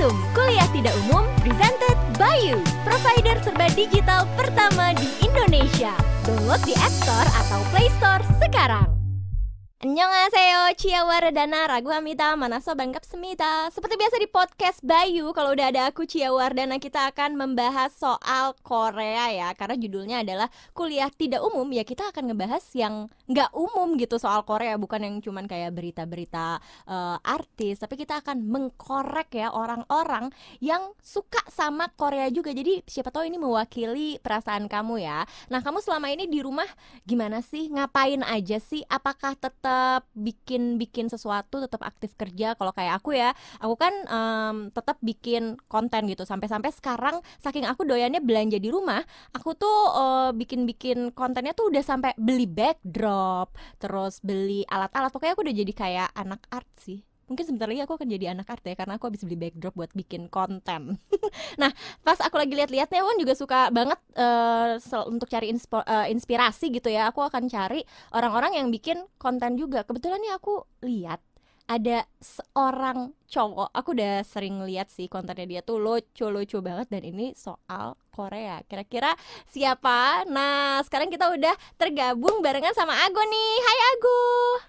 Momentum Kuliah Tidak Umum presented by you. Provider serba digital pertama di Indonesia. Download di App Store atau Play Store sekarang Annyeonghaseyo, Cia Wardana, Ragu Hamida, Manaso Bangkap Semita Seperti biasa di podcast Bayu, kalau udah ada aku Cia Wardana Kita akan membahas soal Korea ya. Karena judulnya adalah kuliah tidak umum. Ya kita akan ngebahas yang nggak umum gitu soal Korea. Bukan yang cuman kayak berita-berita uh, artis. Tapi kita akan mengkorek ya orang-orang yang suka sama Korea juga. Jadi siapa tahu ini mewakili perasaan kamu ya. Nah kamu selama ini di rumah gimana sih? Ngapain aja sih? Apakah tetap tetap bikin bikin sesuatu tetap aktif kerja. Kalau kayak aku ya aku kan um, tetap bikin konten gitu. Sampai-sampai sekarang saking aku doyannya belanja di rumah aku tuh uh, bikin-bikin kontennya tuh udah sampai beli backdrop terus beli alat-alat. Pokoknya aku udah jadi kayak anak art sih mungkin sebentar lagi aku akan jadi anak art ya karena aku habis beli backdrop buat bikin konten. nah, pas aku lagi lihat-lihatnya Won juga suka banget uh, untuk cari inspo, uh, inspirasi gitu ya. Aku akan cari orang-orang yang bikin konten juga. Kebetulan nih aku lihat ada seorang cowok. Aku udah sering lihat sih kontennya dia tuh lucu-lucu banget dan ini soal Korea. Kira-kira siapa? Nah sekarang kita udah tergabung barengan sama Ago nih. Hai Ago.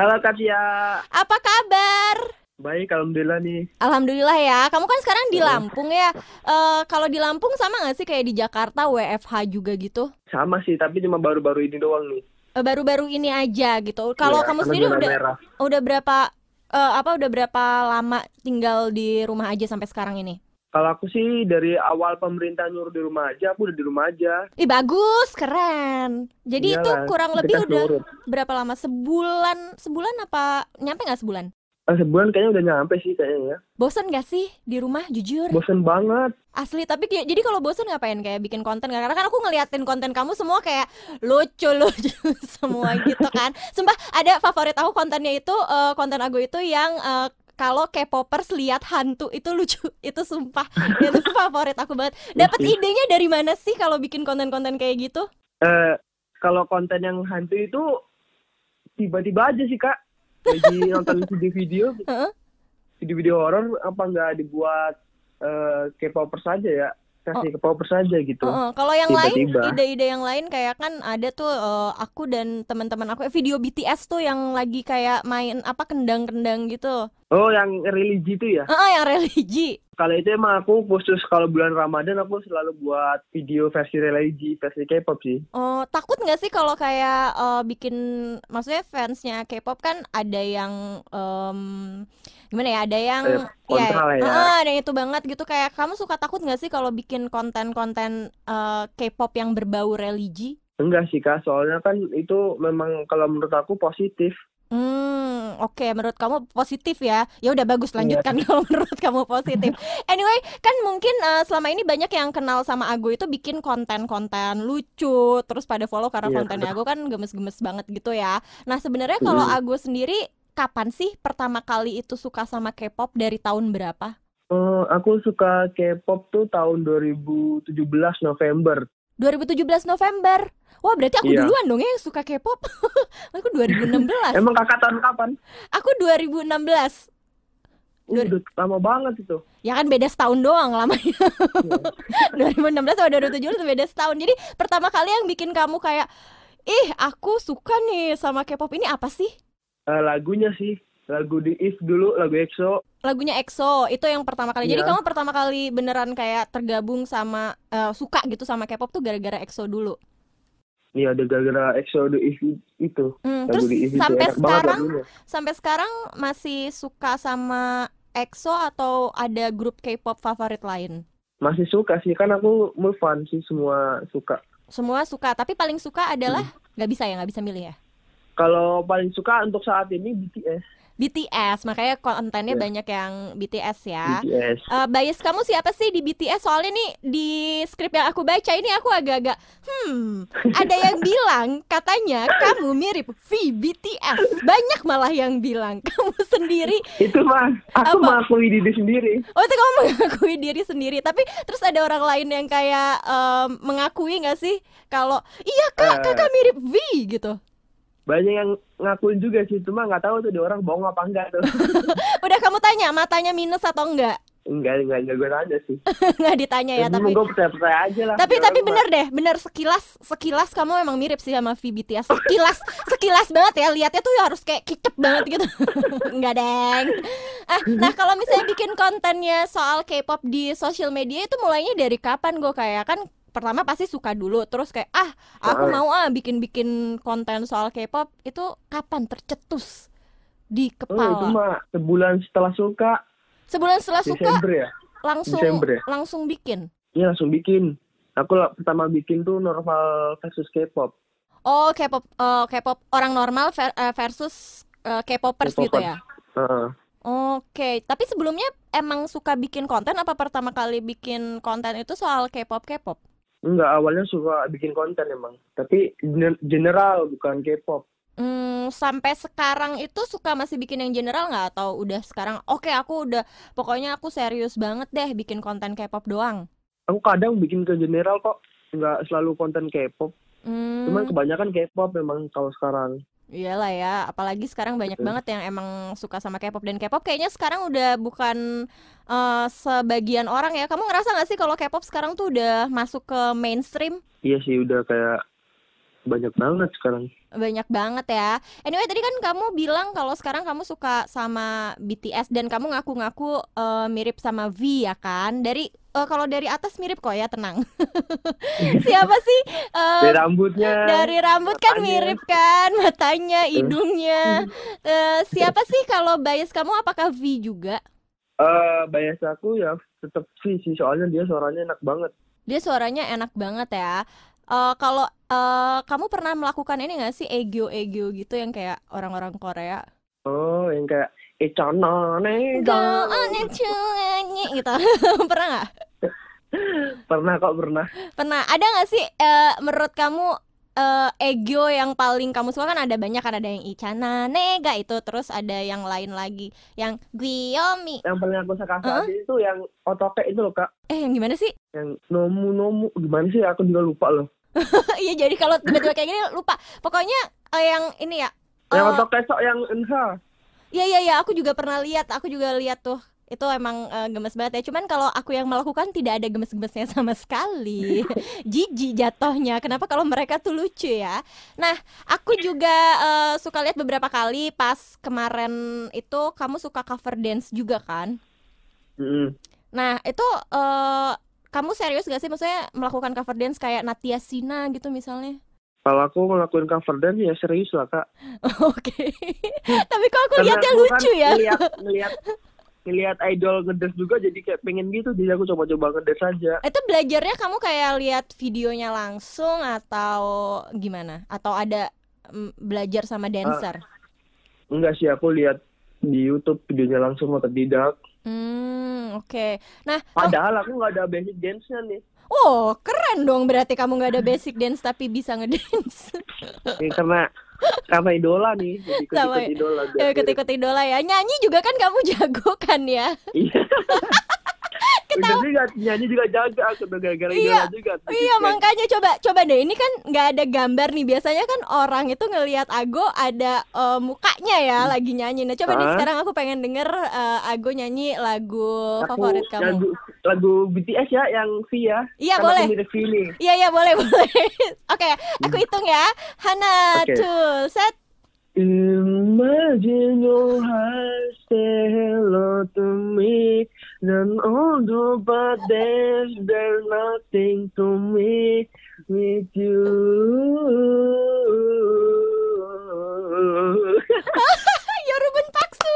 Halo Katia apa kabar Baik, alhamdulillah nih. Alhamdulillah ya. Kamu kan sekarang di Lampung ya. Uh, kalau di Lampung sama nggak sih kayak di Jakarta WFH juga gitu? Sama sih, tapi cuma baru-baru ini doang nih. Eh, baru-baru ini aja gitu. Kalau ya, kamu sendiri udah merah. udah berapa uh, apa udah berapa lama tinggal di rumah aja sampai sekarang ini? Kalau aku sih dari awal pemerintah nyuruh di rumah aja, aku udah di rumah aja. Ih bagus, keren. Jadi Iyalah, itu kurang lebih udah berapa lama? Sebulan, sebulan apa nyampe nggak sebulan? Ah, sebulan kayaknya udah nyampe sih kayaknya ya. Bosan gak sih di rumah jujur? Bosan banget. Asli, tapi jadi kalau bosan ngapain kayak bikin konten? Karena kan aku ngeliatin konten kamu semua kayak lucu-lucu semua gitu kan. Sumpah ada favorit aku kontennya itu uh, konten aku itu yang uh, kalau K-popers lihat hantu itu lucu itu sumpah itu favorit aku banget dapat idenya dari mana sih kalau bikin konten-konten kayak gitu eh uh, kalau konten yang hantu itu tiba-tiba aja sih kak lagi nonton video-video video-video horor apa nggak dibuat uh, K-popers saja ya kasih oh. ke popers saja gitu. Uh, uh. Kalau yang Tiba -tiba. lain, ide-ide yang lain kayak kan ada tuh uh, aku dan teman-teman aku eh, video BTS tuh yang lagi kayak main apa kendang-kendang gitu. Oh, yang religi itu ya? Heeh, uh, yang religi. Kalau itu emang aku khusus kalau bulan Ramadan aku selalu buat video versi religi, versi K-pop sih. Oh, takut nggak sih kalau kayak uh, bikin maksudnya fansnya K-pop kan ada yang um, gimana ya? Ada yang eh, ya, ya. Uh, ada yang itu banget gitu kayak kamu suka takut nggak sih kalau bikin konten-konten uh, K-pop yang berbau religi? Enggak sih kak, soalnya kan itu memang kalau menurut aku positif. Hmm, oke. Okay. Menurut kamu positif ya? Ya udah bagus iya. lanjutkan yeah. kalau menurut kamu positif. Anyway, kan mungkin uh, selama ini banyak yang kenal sama Ago itu bikin konten-konten lucu, terus pada follow karena yeah. kontennya Ago kan gemes-gemes banget gitu ya. Nah sebenarnya kalau mm. Ago sendiri kapan sih pertama kali itu suka sama K-pop dari tahun berapa? Uh, aku suka K-pop tuh tahun 2017 November. 2017 November. Wah berarti aku iya. duluan dong ya yang suka K-pop. aku 2016. Emang kakak tahun kapan? Aku 2016. Uh, udah lama banget itu. Ya kan beda setahun doang lamanya. Iya. 2016 sama 2017 beda setahun. Jadi pertama kali yang bikin kamu kayak, ih aku suka nih sama K-pop ini apa sih? Uh, lagunya sih lagu di If dulu lagu EXO lagunya EXO itu yang pertama kali yeah. jadi iya. kamu pertama kali beneran kayak tergabung sama uh, suka gitu sama K-pop tuh gara-gara EXO dulu Iya, ada gara-gara EXO The If itu. Hmm, terus di If sampai itu sekarang sampai sekarang masih suka sama EXO atau ada grup K-pop favorit lain? Masih suka sih, kan aku move on sih semua suka. Semua suka, tapi paling suka adalah hmm. nggak hmm. bisa ya, nggak bisa milih ya? Kalau paling suka untuk saat ini BTS. BTS makanya kontennya yeah. banyak yang BTS ya. BTS. Uh, bias kamu siapa sih di BTS? Soalnya nih di skrip yang aku baca ini aku agak-agak hmm ada yang bilang katanya kamu mirip V BTS. Banyak malah yang bilang kamu sendiri. Itu mah aku apa? mengakui diri sendiri. Oh itu kamu mengakui diri sendiri. Tapi terus ada orang lain yang kayak um, mengakui nggak sih kalau iya kak uh, kakak mirip V gitu banyak yang ngakuin juga sih cuma nggak tahu tuh di orang bohong apa enggak tuh udah kamu tanya matanya minus atau enggak Enggak, enggak, enggak gue tanya sih. nggak ditanya ya, tapi gue percaya percaya aja lah. tapi tapi bener deh, bener sekilas sekilas kamu emang mirip sih sama VBTS. Sekilas sekilas banget ya, lihatnya tuh harus kayak kicep banget gitu. Enggak deng. Ah, nah kalau misalnya bikin kontennya soal K-pop di sosial media itu mulainya dari kapan gue kayak kan pertama pasti suka dulu terus kayak ah aku mau ah bikin-bikin konten soal K-pop itu kapan tercetus di kepala? Oh, itu mah sebulan setelah suka. Sebulan setelah suka Desember ya? langsung Desember ya? langsung bikin. Iya langsung bikin. Aku lah pertama bikin tuh normal versus K-pop. Oh, K-pop eh, K-pop orang normal ver- eh, versus eh, K-popers gitu K-popers. ya. Heeh. Oke, tapi sebelumnya emang suka bikin konten apa pertama kali bikin konten itu soal K-pop K-pop? Enggak, awalnya suka bikin konten emang. Tapi gener- general bukan K-pop. Hmm, sampai sekarang itu suka masih bikin yang general nggak atau udah sekarang oke aku udah pokoknya aku serius banget deh bikin konten K-pop doang. Aku kadang bikin ke general kok. Enggak selalu konten K-pop. Hmm, Cuman kebanyakan K-pop memang kalau sekarang. Iyalah ya, apalagi sekarang banyak Betul. banget yang emang suka sama K-pop dan K-pop kayaknya sekarang udah bukan eh, sebagian orang ya. Kamu ngerasa nggak sih kalau K-pop sekarang tuh udah masuk ke mainstream? Iya sih udah kayak banyak banget sekarang. Banyak banget ya. Anyway, tadi kan kamu bilang kalau sekarang kamu suka sama BTS dan kamu ngaku-ngaku eh, mirip sama V ya kan? Dari eh, kalau dari atas mirip kok ya, tenang. Siapa sih? Eh, Dari rambutnya. dari rambut kan matanya. mirip kan, matanya, hidungnya. Eh, siapa sih kalau bias kamu apakah V juga? Eh, bias aku ya tetap sih sih soalnya dia suaranya enak banget. Dia suaranya enak banget ya. Eh, kalau eh, kamu pernah melakukan ini gak sih ego-ego gitu yang kayak orang-orang Korea? Oh, yang kayak Gitu. Pernah nggak? Pernah kok pernah. Pernah. Ada nggak sih eh, menurut kamu eh, ego yang paling kamu suka kan ada banyak kan ada yang Ichana Nega itu terus ada yang lain lagi yang Guiomi. Yang paling aku suka saat ini tuh yang otoke itu loh kak. Eh yang gimana sih? Yang nomu nomu gimana sih? Aku juga lupa loh. Iya jadi kalau tiba-tiba kayak gini lupa. Pokoknya eh, yang ini ya. Yang eh, otoke sok yang enha. Iya iya iya aku juga pernah lihat. Aku juga lihat tuh. Itu emang eh, gemes banget ya. Cuman kalau aku yang melakukan tidak ada gemes-gemesnya sama sekali. Jijik jatuhnya. Kenapa kalau mereka tuh lucu ya? Nah, aku juga eh, suka lihat beberapa kali pas kemarin itu kamu suka cover dance juga kan? Mm-mm. Nah, itu eh, kamu serius gak sih maksudnya melakukan cover dance kayak Natia Sina gitu misalnya? Kalau aku ngelakuin cover dance ya serius lah kak. Oke. Tapi kok aku lihatnya lucu kan ya. Ngeliat, ngeliat, ngeliat idol ngedance juga jadi kayak pengen gitu. Jadi aku coba-coba ngedance aja. Itu belajarnya kamu kayak lihat videonya langsung atau gimana? Atau ada mm, belajar sama dancer? Enggak sih aku lihat di YouTube videonya langsung atau tidak. Hmm, oke. Nah, kamu- Padahal aku nggak ada basic dance-nya nih. Oh keren dong berarti kamu nggak ada basic dance tapi bisa ngedance. Ya, karena karena idola nih, jadi ikut, Sama- idola. Ya ikut-ikut idola ya. Nyanyi juga kan kamu jago kan ya? Iya. Udah juga nyanyi juga jaga aku gara-gara Iya. juga. Iya gitu. makanya coba coba deh ini kan nggak ada gambar nih biasanya kan orang itu ngelihat Ago ada eh, mukanya ya lagi nyanyi. Nah coba nih Hmm. Hah? sekarang aku pengen denger eh, Ago nyanyi lagu Aku favorit kamu. Lagu, lagu BTS ya yang V ya. Iya, Kan boleh. Iya iya boleh boleh. Oke aku hitung ya. Hana Oke. two set. Imagine your heart say hello to me Then all the bad days they're nothing to me with you Yorubun Paksu.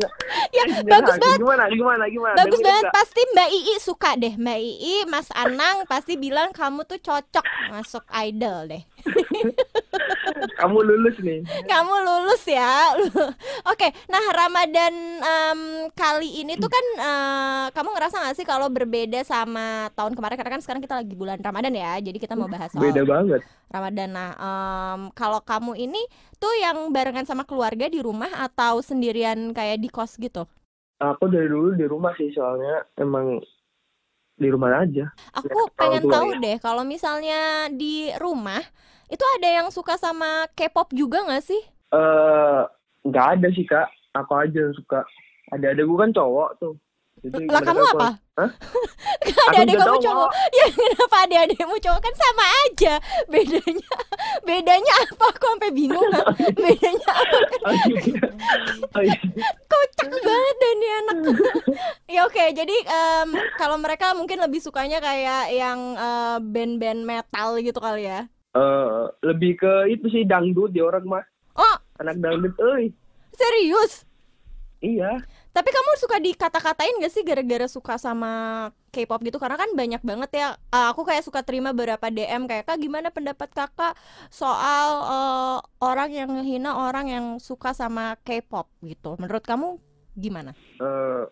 ya Eh, bagus banget. Gimana gimana gimana? Bagus banget. pasti Mbak Ii suka deh. Mbak Ii Mas Anang pasti bilang kamu tuh cocok masuk idol deh. Kamu lulus nih. Kamu lulus ya. Oke nah Ramadan em, kali ini tuh kan eh, kamu ngerasa gak sih kalau berbeda sama tahun kemarin? Karena kan sekarang kita lagi bulan Ramadan ya jadi kita mau bahas soal Beda banget. Ramadan. Nah em, kalau kamu ini tuh yang barengan sama keluarga di rumah atau sendirian kayak di kos gitu Aku dari dulu di rumah sih soalnya emang di rumah aja Aku Ya, pengen tahu ya. deh kalau misalnya di rumah itu ada yang suka sama K-pop juga nggak sih? Eh nggak ada sih kak, aku aja yang suka. Ada ada gue kan cowok tuh, Jadi lah kamu apa? Hah? ada Aku adik kamu cowok. Ya kenapa ada adikmu cowok kan sama aja. Bedanya bedanya apa? Aku sampai bingung. Kak. Bedanya apa? Kocak banget deh nih anak. ya oke, jadi em, kalau mereka mungkin lebih sukanya kayak yang eh, band-band metal gitu kali ya. Eh, lebih ke itu sih dangdut di orang mah Oh, anak dangdut euy serius? iya Tapi kamu suka dikata-katain gak sih gara-gara suka sama K-pop gitu? Karena kan banyak banget ya. uh, aku kayak suka terima beberapa DM kayak kak gimana pendapat kakak soal uh, orang yang ngehina orang yang suka sama K-pop gitu. Menurut kamu gimana? Eh,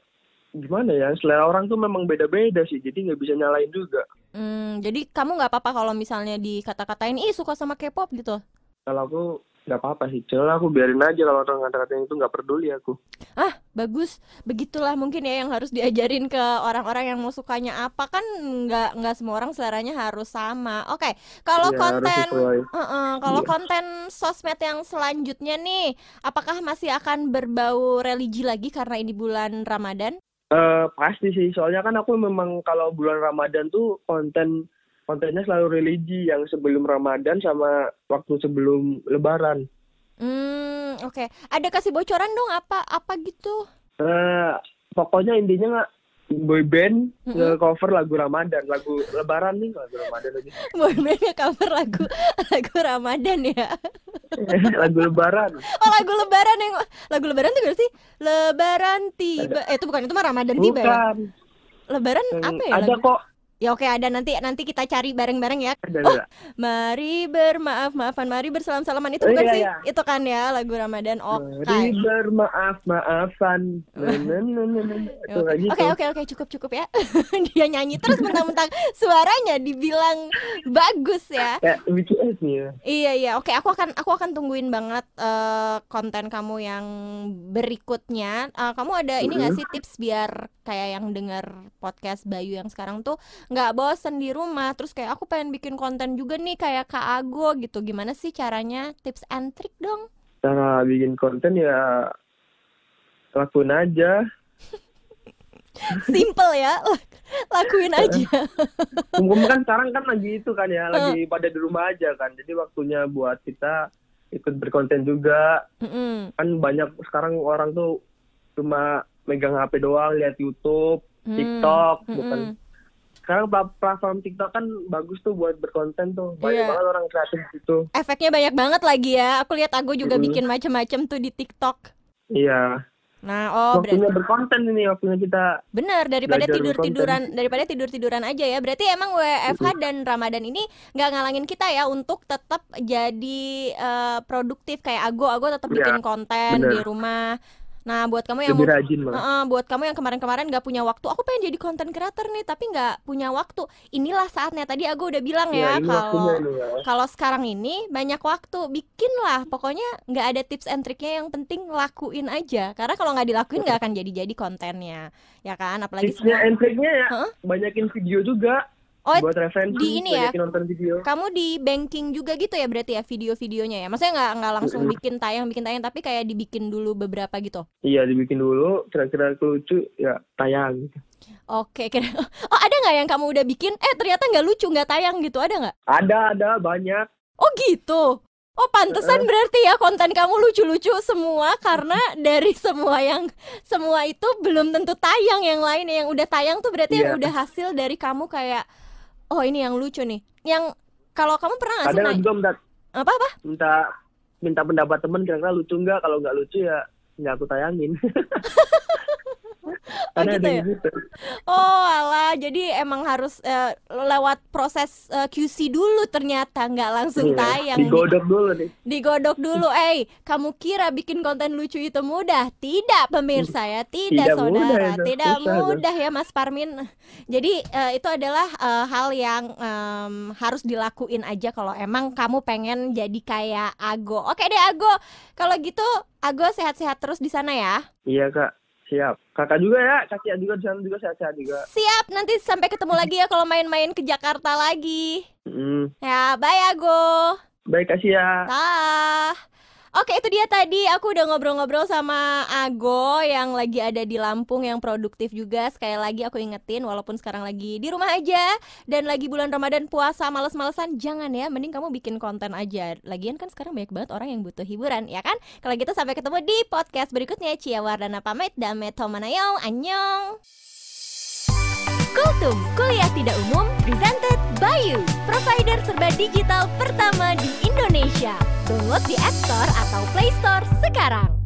gimana ya selera orang tuh memang beda-beda sih jadi nggak bisa nyalain juga Hmm, jadi kamu nggak apa-apa kalau misalnya dikata-katain ih suka sama K-pop gitu? kalau aku nggak apa-apa sih cel aku biarin aja kalau orang ngata-ngatain itu nggak peduli aku Ah, bagus. Begitulah mungkin ya yang harus diajarin ke orang-orang yang mau sukanya apa kan nggak nggak semua orang seleranya harus sama. Oke, kalau Iya, harus konten sesuai. Heeh, kalau Iya. konten sosmed yang selanjutnya nih, apakah masih akan berbau religi lagi karena ini bulan Ramadan? Eh, pasti sih soalnya kan aku memang kalau bulan Ramadan tuh konten kontennya selalu religi yang sebelum Ramadan sama waktu sebelum Lebaran Hmm, oke. Ada kasih bocoran dong apa apa gitu? Eh, pokoknya intinya nggak boy band Mm-mm. nge-cover lagu Ramadan lagu Lebaran nih lagu Ramadan lagi Boyband cover lagu lagu Ramadan ya. lagu Lebaran Oh lagu Lebaran yang lagu Lebaran tuh gak sih? Lebaran tiba. Eh itu bukan itu mah Ramadan tiba ya. bukan Lebaran Yang apa ya? ada lagu? kok Ya oke ada nanti nanti kita cari bareng-bareng ya. ada Oh, ada. Mari bermaaf maafan, mari bersalam-salaman itu Oh, bukan iya, sih? iya. Itu kan ya lagu Ramadan. Oke. Mari bermaaf maafan gitu Oke oke oke cukup cukup ya. Dia nyanyi terus mentang-mentang suaranya dibilang bagus ya. BTS ya Iya iya oke aku akan aku akan tungguin banget eh, konten kamu yang berikutnya. Eh, kamu ada ini nggak sih tips biar kayak yang dengar podcast Bayu yang sekarang tuh nggak bosen di rumah terus kayak aku pengen bikin konten juga nih kayak Kak Ago gitu. Gimana sih caranya? Tips and trick dong. cara bikin konten ya lakuin aja Simple ya. Lakuin aja. Umum kan sekarang kan lagi itu kan ya lagi pada di rumah aja kan jadi waktunya buat kita ikut berkonten juga Mm-mm. kan banyak sekarang orang tuh cuma megang HP doang lihat YouTube Hmm. TikTok Mm-mm. bukan sekarang pla- platform TikTok kan bagus tuh buat berkonten tuh banyak Iya. banget orang kreatif gitu Efeknya banyak banget lagi ya. Aku lihat Ago juga Mm. bikin macem-macem tuh di TikTok. iya Nah, oh berarti waktunya berkonten ini waktunya kita Benar, daripada tidur berkonten. tiduran daripada tidur tiduran aja ya. Berarti emang WFH dan Ramadan ini nggak ngalangin kita ya untuk tetap jadi eh, produktif kayak Ago. Ago tetap Iya, bikin konten benar. di rumah. Nah, buat kamu yang lebih mau rajin malah Heeh, buat kamu yang kemarin-kemarin nggak punya waktu, aku pengen jadi konten creator nih, tapi nggak punya waktu. Inilah saatnya. Tadi Ago udah bilang Iya, ya waktunya kalau ya kalau sekarang ini banyak waktu, bikinlah. Pokoknya nggak ada tips and triknya, yang penting lakuin aja. Karena kalau nggak dilakuin nggak akan jadi-jadi kontennya, ya kan? Apalagi tipsnya and triknya ya Heeh. banyakin video juga Oh, buat referensi di ini ya? nonton video kamu di banking juga gitu ya berarti ya video-videonya ya? Maksudnya nggak nggak langsung bikin tayang bikin tayang, tapi kayak dibikin dulu beberapa gitu. iya dibikin dulu kira-kira lucu ya tayang gitu. Oke, kira. Oh ada nggak yang kamu udah bikin? Eh ternyata nggak lucu, nggak tayang gitu? Ada nggak? ada ada banyak Oh gitu. Oh pantesan berarti ya konten kamu lucu-lucu semua karena dari semua yang semua itu belum tentu tayang yang lain yang udah tayang tuh berarti yang Iya. udah hasil dari kamu kayak oh ini yang lucu nih. Yang kalau kamu pernah nggak sih ada juga minta apa apa? minta minta pendapat temen kira-kira lucu nggak kalau nggak lucu ya nggak aku tayangin Karena gitu ya? yang gitu. Oh alah, jadi emang harus eh, lewat proses eh, QC dulu ternyata nggak langsung Iya, tayang. Di- digodok dulu nih digodok dulu, eh kamu kira bikin konten lucu itu mudah? Tidak pemirsa ya, tidak, Tidak mudah saudara, itu, tidak susah itu. mudah ya Mas Parmin. Jadi eh, itu adalah eh, hal yang em, harus dilakuin aja kalau emang kamu pengen jadi kayak Ago. Oke deh Ago, kalau gitu Ago sehat-sehat terus di sana ya. iya kak siap kakak juga ya kakak juga di sana juga sehat-sehat juga Siap, nanti sampai ketemu lagi ya kalau main-main ke Jakarta lagi. Hmm, Ya, bye Ago. baik kasih ya Dah. Oke itu dia tadi. Aku udah ngobrol-ngobrol sama Ago yang lagi ada di Lampung yang produktif juga. Sekali lagi aku ingetin walaupun sekarang lagi di rumah aja Dan lagi bulan Ramadan puasa males-malesan Jangan ya. Mending kamu bikin konten aja. Lagian kan sekarang banyak banget orang yang butuh hiburan ya kan? Kalau gitu sampai ketemu di podcast berikutnya. Cia Wardana pamit Dame Tomanayong Annyeong. Kultum, kuliah tidak umum, presented by you, provider serba digital pertama di Indonesia. Download di App Store atau Play Store sekarang.